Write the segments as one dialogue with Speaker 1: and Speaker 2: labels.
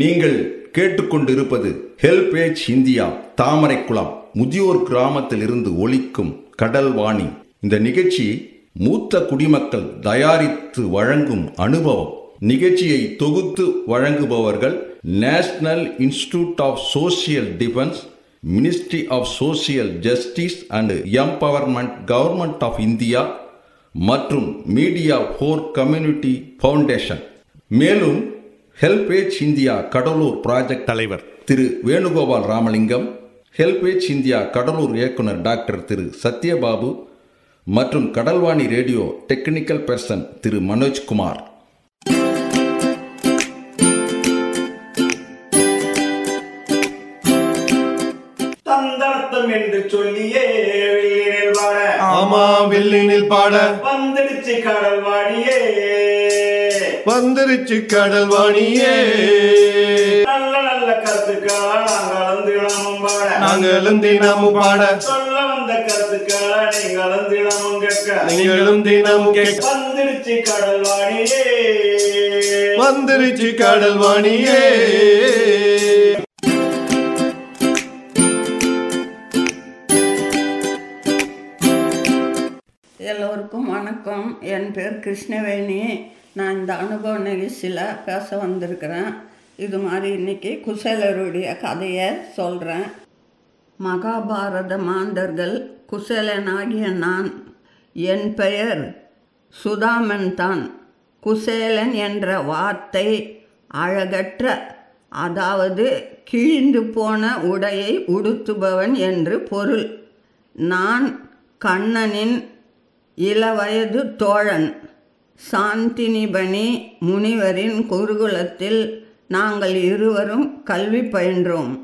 Speaker 1: நீங்கள் கேட்டுக்கொண்டிருப்பது HelpAge India Thamaraikulam முதியோர் கிராமத்தில் இருந்து ஒலிக்கும் கடல் வாணி. இந்த நிகழ்ச்சி மூத்த குடிமக்கள் தயாரித்து வழங்கும் அனுபவம். நிகழ்ச்சியை தொகுத்து வழங்குபவர்கள் national institute of social defence ministry of social justice and empowerment government of India மற்றும் மீடியா ஃபோர் கம்யூனிட்டி ஃபவுண்டேஷன் மேலும் ஹெல்பேஜ் இந்தியா கடலூர் ப்ராஜெக்ட்
Speaker 2: தலைவர்
Speaker 1: திரு வேணுகோபால் ராமலிங்கம் ஹெல்பேஜ் இந்தியா கடலூர் இயக்குனர் டாக்டர் திரு சத்யபாபு மற்றும் Kadalvani radio technical person Thiru Manojkumar
Speaker 3: தந்தர்த்தம் என்று சொல்லியே வெளியில் வாழ
Speaker 2: ஆமா வில்லினில் பாட.
Speaker 3: வந்துடுச்சு கடல் வாடியே
Speaker 2: வந்துருச்சு கடல் வாணியே
Speaker 3: நல்ல நல்ல கருத்துக்களா நாங்கள் தினமும் பாட.
Speaker 2: நாங்களும் தினமும் பாட.
Speaker 3: சொல்ல வந்த கருத்துக்களா நீங்கள் தினமும் கேட்க.
Speaker 2: நீங்களும் தினமும் கேட்க.
Speaker 3: வந்துடுச்சு கடல் வாடியே
Speaker 2: வந்துருச்சு கடல் வாணியே
Speaker 4: எல்லோருக்கும் வணக்கம். என் பேர் கிருஷ்ணவேணி. நான் இந்த அனுபவ நிகழ்ச்சியில் பேச வந்திருக்கிறேன். இது மாதிரி இன்னைக்கு குசேலருடைய கதையை சொல்கிறேன் மகாபாரத மாந்தர்கள் குசேலனாகிய நான். என் பெயர் சுதாமன் தான். குசேலன் என்ற வார்த்தை அழகற்ற அதாவது கிழிந்து போன உடையை உடுத்துபவன் என்று பொருள். நான் கண்ணனின் இளவயது தோழன். சாந்தினிபணி முனிவரின் குருகுலத்தில் நாங்கள் இருவரும் கல்வி பயின்றோம்.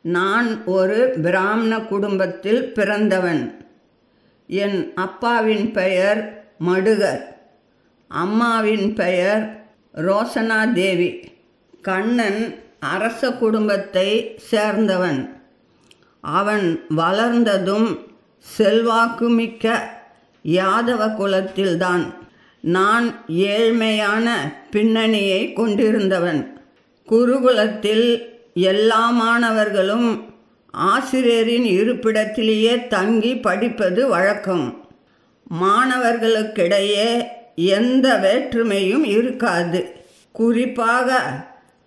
Speaker 4: நான் ஒரு பிராமண குடும்பத்தில் பிறந்தவன். என் அப்பாவின் பெயர் மடுகர். அம்மாவின் பெயர் ரோசனா தேவி கண்ணன் அரச குடும்பத்தை சேர்ந்தவன். அவன் வளர்ந்ததும் செல்வாக்குமிக்க யாதவ குலத்தில்தான். நான் ஏழ்மையான பின்னணியை கொண்டிருந்தவன். குருகுலத்தில் எல்லா மாணவர்களும் ஆசிரியரின் இருப்பிடத்திலேயே தங்கி படிப்பது வழக்கம். மாணவர்களுக்கிடையே எந்த வேற்றுமையும் இருக்காது. குறிப்பாக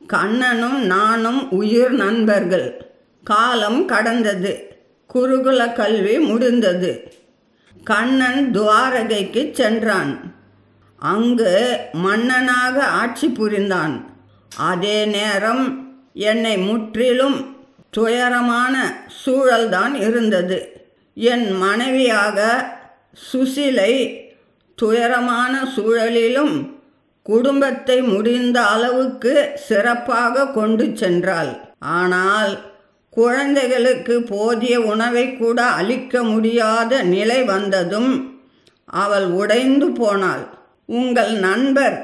Speaker 4: கண்ணனும் நானும் உயிர் நண்பர்கள். காலம் கடந்தது. குருகுல கல்வி முடிந்தது. கண்ணன் துவாரகைக்கு சென்றான். அங்கு மன்னனாக ஆட்சி புரிந்தான். அதே நேரம் என்னை முற்றிலும் துயரமான சூழல்தான் இருந்தது. என் மனைவியாக சுசிலை துயரமான சூழலிலும் குடும்பத்தை முடிந்த அளவுக்கு சிறப்பாக கொண்டு சென்றாள். ஆனால் குழந்தைகளுக்கு போதிய உணவை கூட அளிக்க முடியாத நிலை வந்ததும் அவள் உடைந்து போனாள். உங்கள் நண்பர்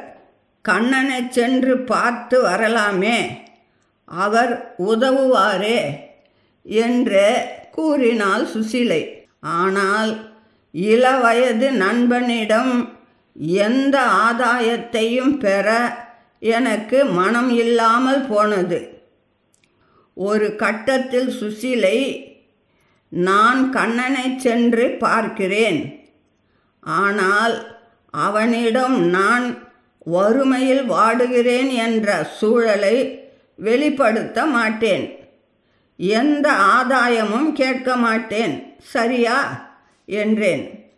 Speaker 4: கண்ணனை சென்று பார்த்து வரலாமே அவர் உதவுவாரே என்று கூறினாள் சுசிலை. ஆனால் இளவயது நண்பனிடம் எந்த ஆதாயத்தையும் பெற எனக்கு மனம் இல்லாமல் போனது. ஒரு கட்டத்தில் சுசிலை நான் கண்ணனை சென்று பார்க்கிறேன். ஆனால் அவனிடம் நான் வறுமையில் வாடுகிறேன் என்ற சூழலை வெளிப்படுத்த மாட்டேன். எந்த ஆதாயமும் கேட்க மாட்டேன். சரியா? என்றேன்.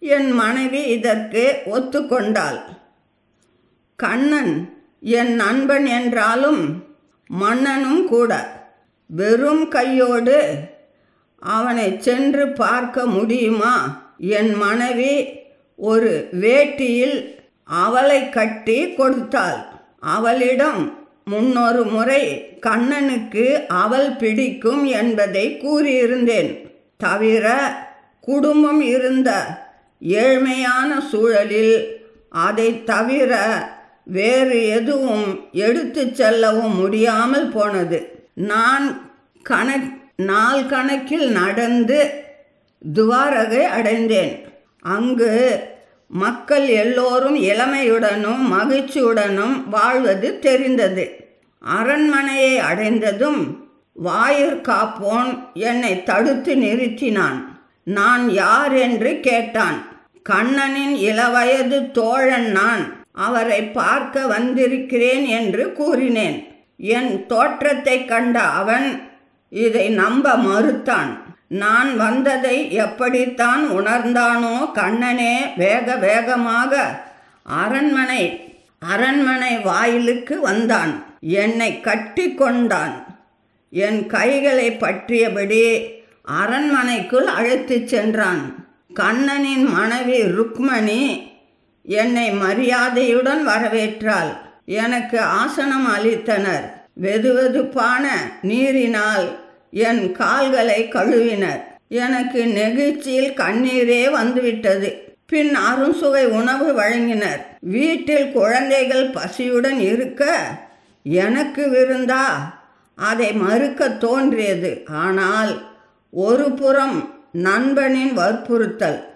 Speaker 4: என் மனைவி இதற்கு ஒத்துக்கொண்டாள். கண்ணன் என் நண்பன் என்றாலும் மன்னனும் கூட வெறும் கையோடு அவனை சென்று பார்க்க முடியுமா? என் மனைவி ஒரு வேட்டியில் அவளை கட்டி கொடுத்தாள். அவளிடம் முன்னொரு முறை கண்ணனுக்கு அவள் பிடிக்கும் என்பதை கூறியிருந்தேன். தவிர குடும்பம் இருந்த ஏழ்மையான சூழலில் அதை தவிர வேறு எதுவும் எடுத்துச் செல்லவும் முடியாமல் போனது. நான் கணக் நாள் கணக்கில் நடந்து துவாரகை அடைந்தேன். அங்கு மக்கள் எல்லோரும் இளமையுடனும் மகிழ்ச்சியுடனும் வாழ்வது தெரிந்தது. அரண்மனையை அடைந்ததும் வாயிற் காப்போன் என்னை தடுத்து நிறுத்தினான். நான் யார் என்று கேட்டான். கண்ணனின் இளவயது தோழன் நான். அவரை பார்க்க வந்திருக்கிறேன் என்று கூறினேன். என் தோற்றத்தை கண்ட அவன் இதை நம்ப மறுத்தான். நான் வந்ததை எப்படித்தான் உணர்ந்தானோ கண்ணனே வேக வேகமாக அரண்மனை அரண்மனை வாயிலுக்கு வந்தான். என்னை கட்டி கொண்டான். என் கைகளை பற்றியபடி அரண்மனைக்குள் அழைத்துச் சென்றான். கண்ணனின் மனைவி ருக்மணி என்னை மரியாதையுடன் வரவேற்றாள். எனக்கு ஆசனம் அளித்தனர். வெதுவெதுப்பான நீரினால் என் கால்களை கழுவினர். எனக்கு நெகிழ்ச்சியில் கண்ணீரே வந்துவிட்டது. பின் அருண்சுவை உணவு வழங்கினர். வீட்டில் குழந்தைகள் பசியுடன் இருக்க எனக்கு விருந்தா? அதை மறுக்க தோன்றியது. ஆனால் ஒரு புறம் நண்பனின் வற்புறுத்தல்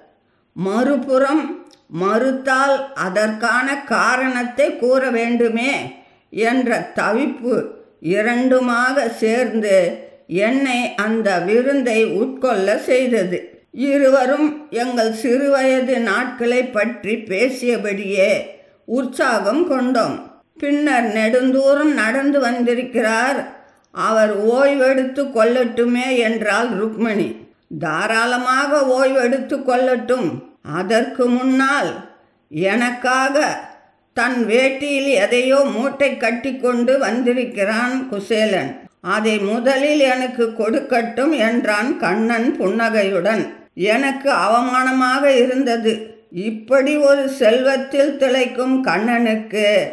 Speaker 4: மறுபுறம் மறுத்தால் அதற்கான காரணத்தை கூற வேண்டுமே என்ற தவிப்பு இரண்டுமாக சேர்ந்து என்னை அந்த விருந்தை உட்கொள்ள செய்தது. இருவரும் எங்கள் சிறுவயது நாட்களை பற்றி பேசியபடியே உற்சாகம் கொண்டோம். பின்னர் நெடுந்தூரம் நடந்து வந்திருக்கிறார். அவர் ஓய்வெடுத்து கொள்ளட்டுமே என்றாள் ருக்மணி. தாராளமாக ஓய்வெடுத்து கொள்ளட்டும். அதற்கு முன்னால் எனக்காக தன் வேட்டியில் எதையோ மூட்டை கட்டிக்கொண்டு வந்திருக்கிறான் குசேலன். அதை முதலில் எனக்கு கொடுக்கட்டும் என்றான் கண்ணன் புன்னகையுடன். எனக்கு அவமானமாக இருந்தது. இப்படி ஒரு செல்வத்தில் திளைக்கும் கண்ணனுக்கு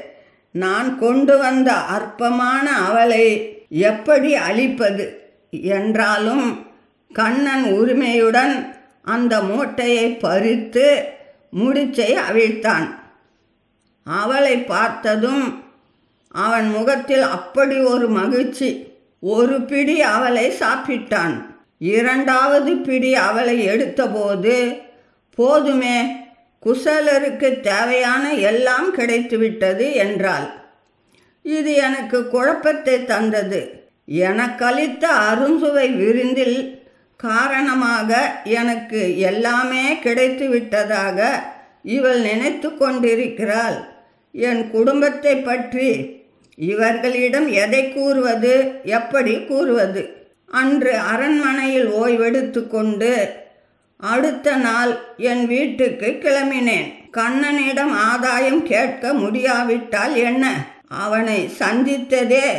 Speaker 4: நான் கொண்டு வந்த அற்பமான அவளை எப்படி அழிப்பது என்றாலும் கண்ணன் உரிமையுடன் அந்த மூட்டையை பறித்து முடிச்சை அவிழ்த்தான். அவளை பார்த்ததும் அவன் முகத்தில் அப்படி ஒரு மகிழ்ச்சி ஒரு பிடி அவளை சாப்பிட்டான். இரண்டாவது பிடி அவளை எடுத்தபோது போதுமே குசலருக்கு தேவையான எல்லாம் கிடைத்துவிட்டது என்றாள். இது எனக்கு குழப்பத்தை தந்தது. எனக்களித்த அருஞ்சுவை விருந்தில் காரணமாக எனக்கு எல்லாமே கிடைத்து விட்டதாக இவள் நினைத்து கொண்டிருக்கிறாள். என் குடும்பத்தை பற்றி இவர்களிடம் எதை கூறுவது எப்படி கூறுவது? அன்று அரண்மனையில் ஓய்வெடுத்து கொண்டு அடுத்த நாள் என் வீட்டுக்கு கிளம்பினேன். கண்ணனிடம் ஆதாயம் கேட்க முடியாவிட்டால் என்ன? அவனை சந்தித்ததே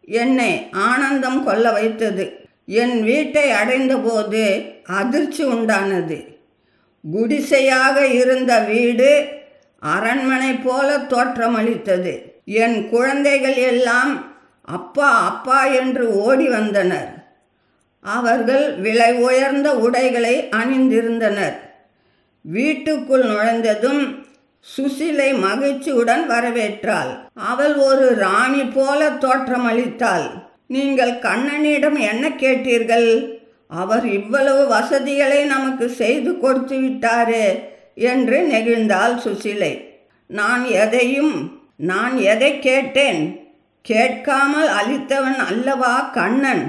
Speaker 4: என்னை ஆனந்தம் கொள்ள வைத்தது. என் வீட்டை அடைந்தபோது அதிர்ச்சி உண்டானது. குடிசையாக இருந்த வீடு அரண்மனை போல தோற்றமளித்தது. என் குழந்தைகள் எல்லாம் அப்பா அப்பா என்று ஓடி வந்தனர். அவர்கள் விலை உயர்ந்த உடைகளை அணிந்திருந்தனர். வீட்டுக்குள் நுழைந்ததும் சுசிலை மகிழ்ச்சியுடன் வரவேற்றாள். அவள் ஒரு ராணி போல தோற்றமளித்தாள். நீங்கள் கண்ணனிடம் என்ன கேட்டீர்கள்? அவர் இவ்வளவு வசதிகளை நமக்கு செய்து கொடுத்து விட்டாரே என்று நெகிழ்ந்தாள் சுசிலை. நான் எதையும் நான் எதை கேட்டேன்? கேட்காமல் அளித்தவன் அல்லவா கண்ணன்?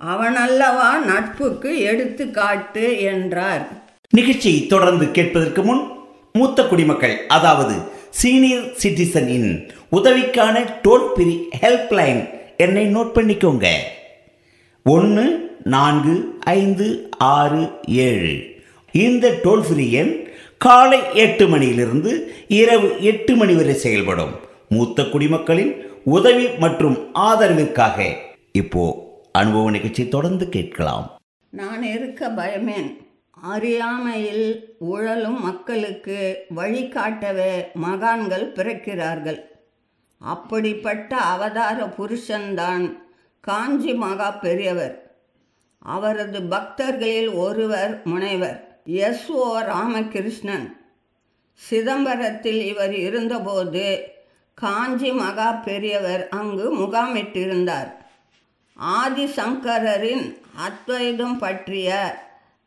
Speaker 4: அவனல்லவா நட்புக்கு எடுத்துக்காட்டு என்றார்.
Speaker 5: நிகழ்ச்சியை தொடர்ந்து கேட்பதற்கு முன் மூத்த குடிமக்கள் அதாவது சீனியர் சிட்டிசனின் உதவிக்கான டோல் ஃப்ரீ ஹெல்ப்லைன் என்னை நோட் பண்ணிக்கோங்க. ஒன்று நான்கு ஐந்து ஆறு ஏழு. இந்த டோல் ஃப்ரீ எண் காலை எட்டு மணியிலிருந்து இரவு எட்டு மணி வரை செயல்படும் மூத்த குடிமக்களின் உதவி மற்றும் ஆதரவிற்காக இப்போ அனுபவ நிகழ்ச்சி தொடர்ந்து கேட்கலாம்.
Speaker 4: நான் இருக்க பயமேன் அறியாமையில் உழலும் மக்களுக்கு வழிகாட்டவே மகான்கள் பிறக்கிறார்கள். அப்படிப்பட்ட அவதார புருஷன்தான் காஞ்சி மகா பெரியவர். அவரது பக்தர்களில் ஒருவர் முனைவர். S O Ramakrishnan. சிதம்பரத்தில் இவர் இருந்தபோது காஞ்சி மகா பெரியவர் அங்கு முகாமிட்டிருந்தார். ஆதிசங்கரரின் அத்வைதம் பற்றிய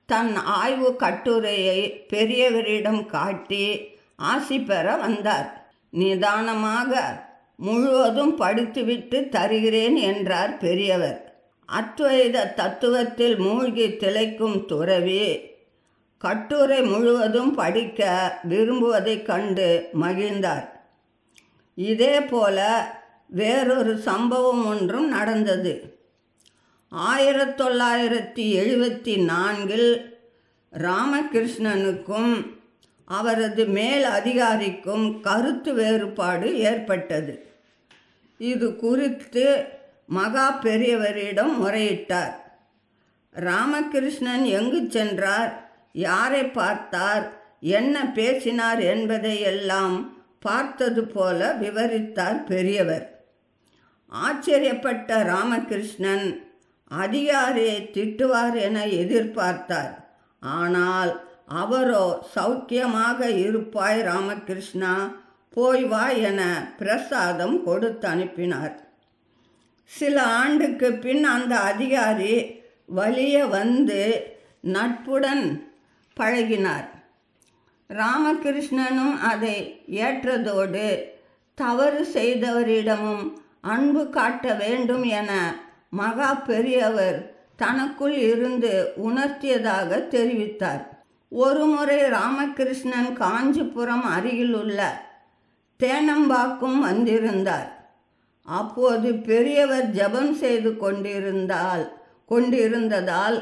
Speaker 4: தன் ஆய்வு கட்டுரையை பெரியவரிடம் காட்டி ஆசி பெற வந்தார். நிதானமாக முழுவதும் படித்துவிட்டு தருகிறேன் என்றார் பெரியவர். அத்வைத தத்துவத்தில் மூழ்கி திளைக்கும் துறவி கட்டுரை முழுவதும் படிக்க விரும்புவதைக் கண்டு மகிழ்ந்தார். இதே போல வேறொரு சம்பவம் ஒன்றும் நடந்தது. ஆயிரத்தி தொள்ளாயிரத்தி எழுபத்தி நான்கில் ராமகிருஷ்ணனுக்கும் அவரது மேல் அதிகாரிக்கும் கருத்து வேறுபாடு ஏற்பட்டது. இது குறித்து மகா பெரியவரிடம் முறையிட்டார். ராமகிருஷ்ணன் எங்கு சென்றார்? யாரை பார்த்தார்? என்ன பேசினார் என்பதையெல்லாம் பார்த்தது போல விவரித்தார் பெரியவர். ஆச்சரியப்பட்ட ராமகிருஷ்ணன் அதிகாரியை திட்டுவார் என எதிர்பார்த்தார். ஆனால் அவரோ சௌக்கியமாக இருப்பாய் ராமகிருஷ்ணா போய் வா என பிரசாதம் கொடுத்து அனுப்பினார். சில ஆண்டுக்கு பின் அந்த அதிகாரி வழிய வந்து நட்புடன் பழகினார். ராமகிருஷ்ணனும் அதை ஏற்றதோடு தவறு செய்தவரிடமும் அன்பு காட்ட வேண்டும் என மகா பெரியவர் தனக்குள் இருந்து உணர்த்தியதாக தெரிவித்தார். ஒருமுறை ராமகிருஷ்ணன் காஞ்சிபுரம் அருகிலுள்ள தேனம்பாக்கும் வந்திருந்தார். அப்போது பெரியவர் ஜெபம் செய்து கொண்டிருந்தால் கொண்டிருந்ததால்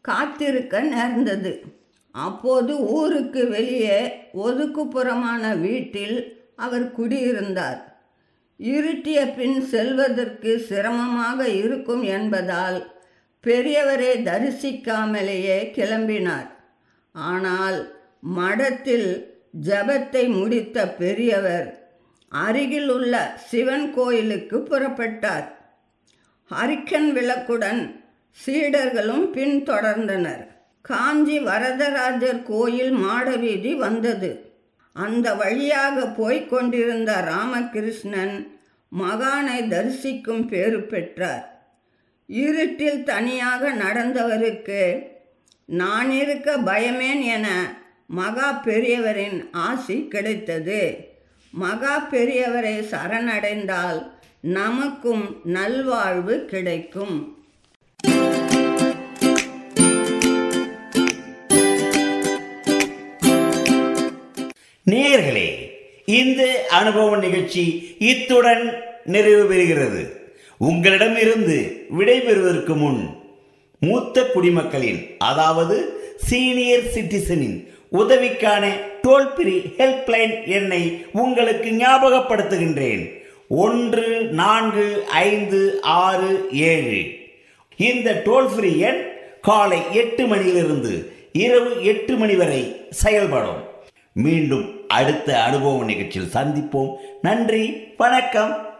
Speaker 4: காத்திருக்க நேர்ந்தது. அப்போது ஊருக்கு வெளியே ஒதுக்குப்புறமான வீட்டில் அவர் குடியிருந்தார். இருட்டிய பின் செல்வதற்கு சிரமமாக இருக்கும் என்பதால் பெரியவரை தரிசிக்காமலேயே கிளம்பினார். ஆனால் மடத்தில் ஜபத்தை முடித்த பெரியவர் அருகில் உள்ள சிவன் கோயிலுக்கு புறப்பட்டார். ஹரிக்கன் விளக்குடன் சீடர்களும் பின்தொடர்ந்தனர். காஞ்சி வரதராஜர் கோயில் மாடவீதி வந்தது. அந்த வழியாக போய்க் கொண்டிருந்த ராமகிருஷ்ணன் மகானை தரிசிக்கும் பேறு பெற்றார். இருட்டில் தனியாக நடந்தவருக்கு நான் இருக்க பயமேன் என மகா பெரியவரின் ஆசி கிடைத்தது. மகா பெரியவரை சரணடைந்தால் நமக்கும் நல்வாழ்வு கிடைக்கும்.
Speaker 5: நேர்களே இந்த அனுபவ நிகழ்ச்சி இத்துடன் நிறைவு பெறுகிறது. உங்களிடம் இருந்து விடைபெறுவதற்கு முன் மூத்த குடிமக்களின் அதாவது சீனியர் சிட்டிசனின் உதவிக்கான டோல் ஃப்ரீ ஹெல்ப்லைன் எண்ணை உங்களுக்கு ஞாபகப்படுத்துகின்றேன். ஒன்று நான்கு ஐந்து ஆறு ஏழு. இந்த டோல் ஃப்ரீ எண் காலை எட்டு மணியிலிருந்து இரவு எட்டு மணி வரை செயல்படும். மீண்டும் அடுத்த அனுபவ நிகழ்ச்சியில் சந்திப்போம். நன்றி வணக்கம்.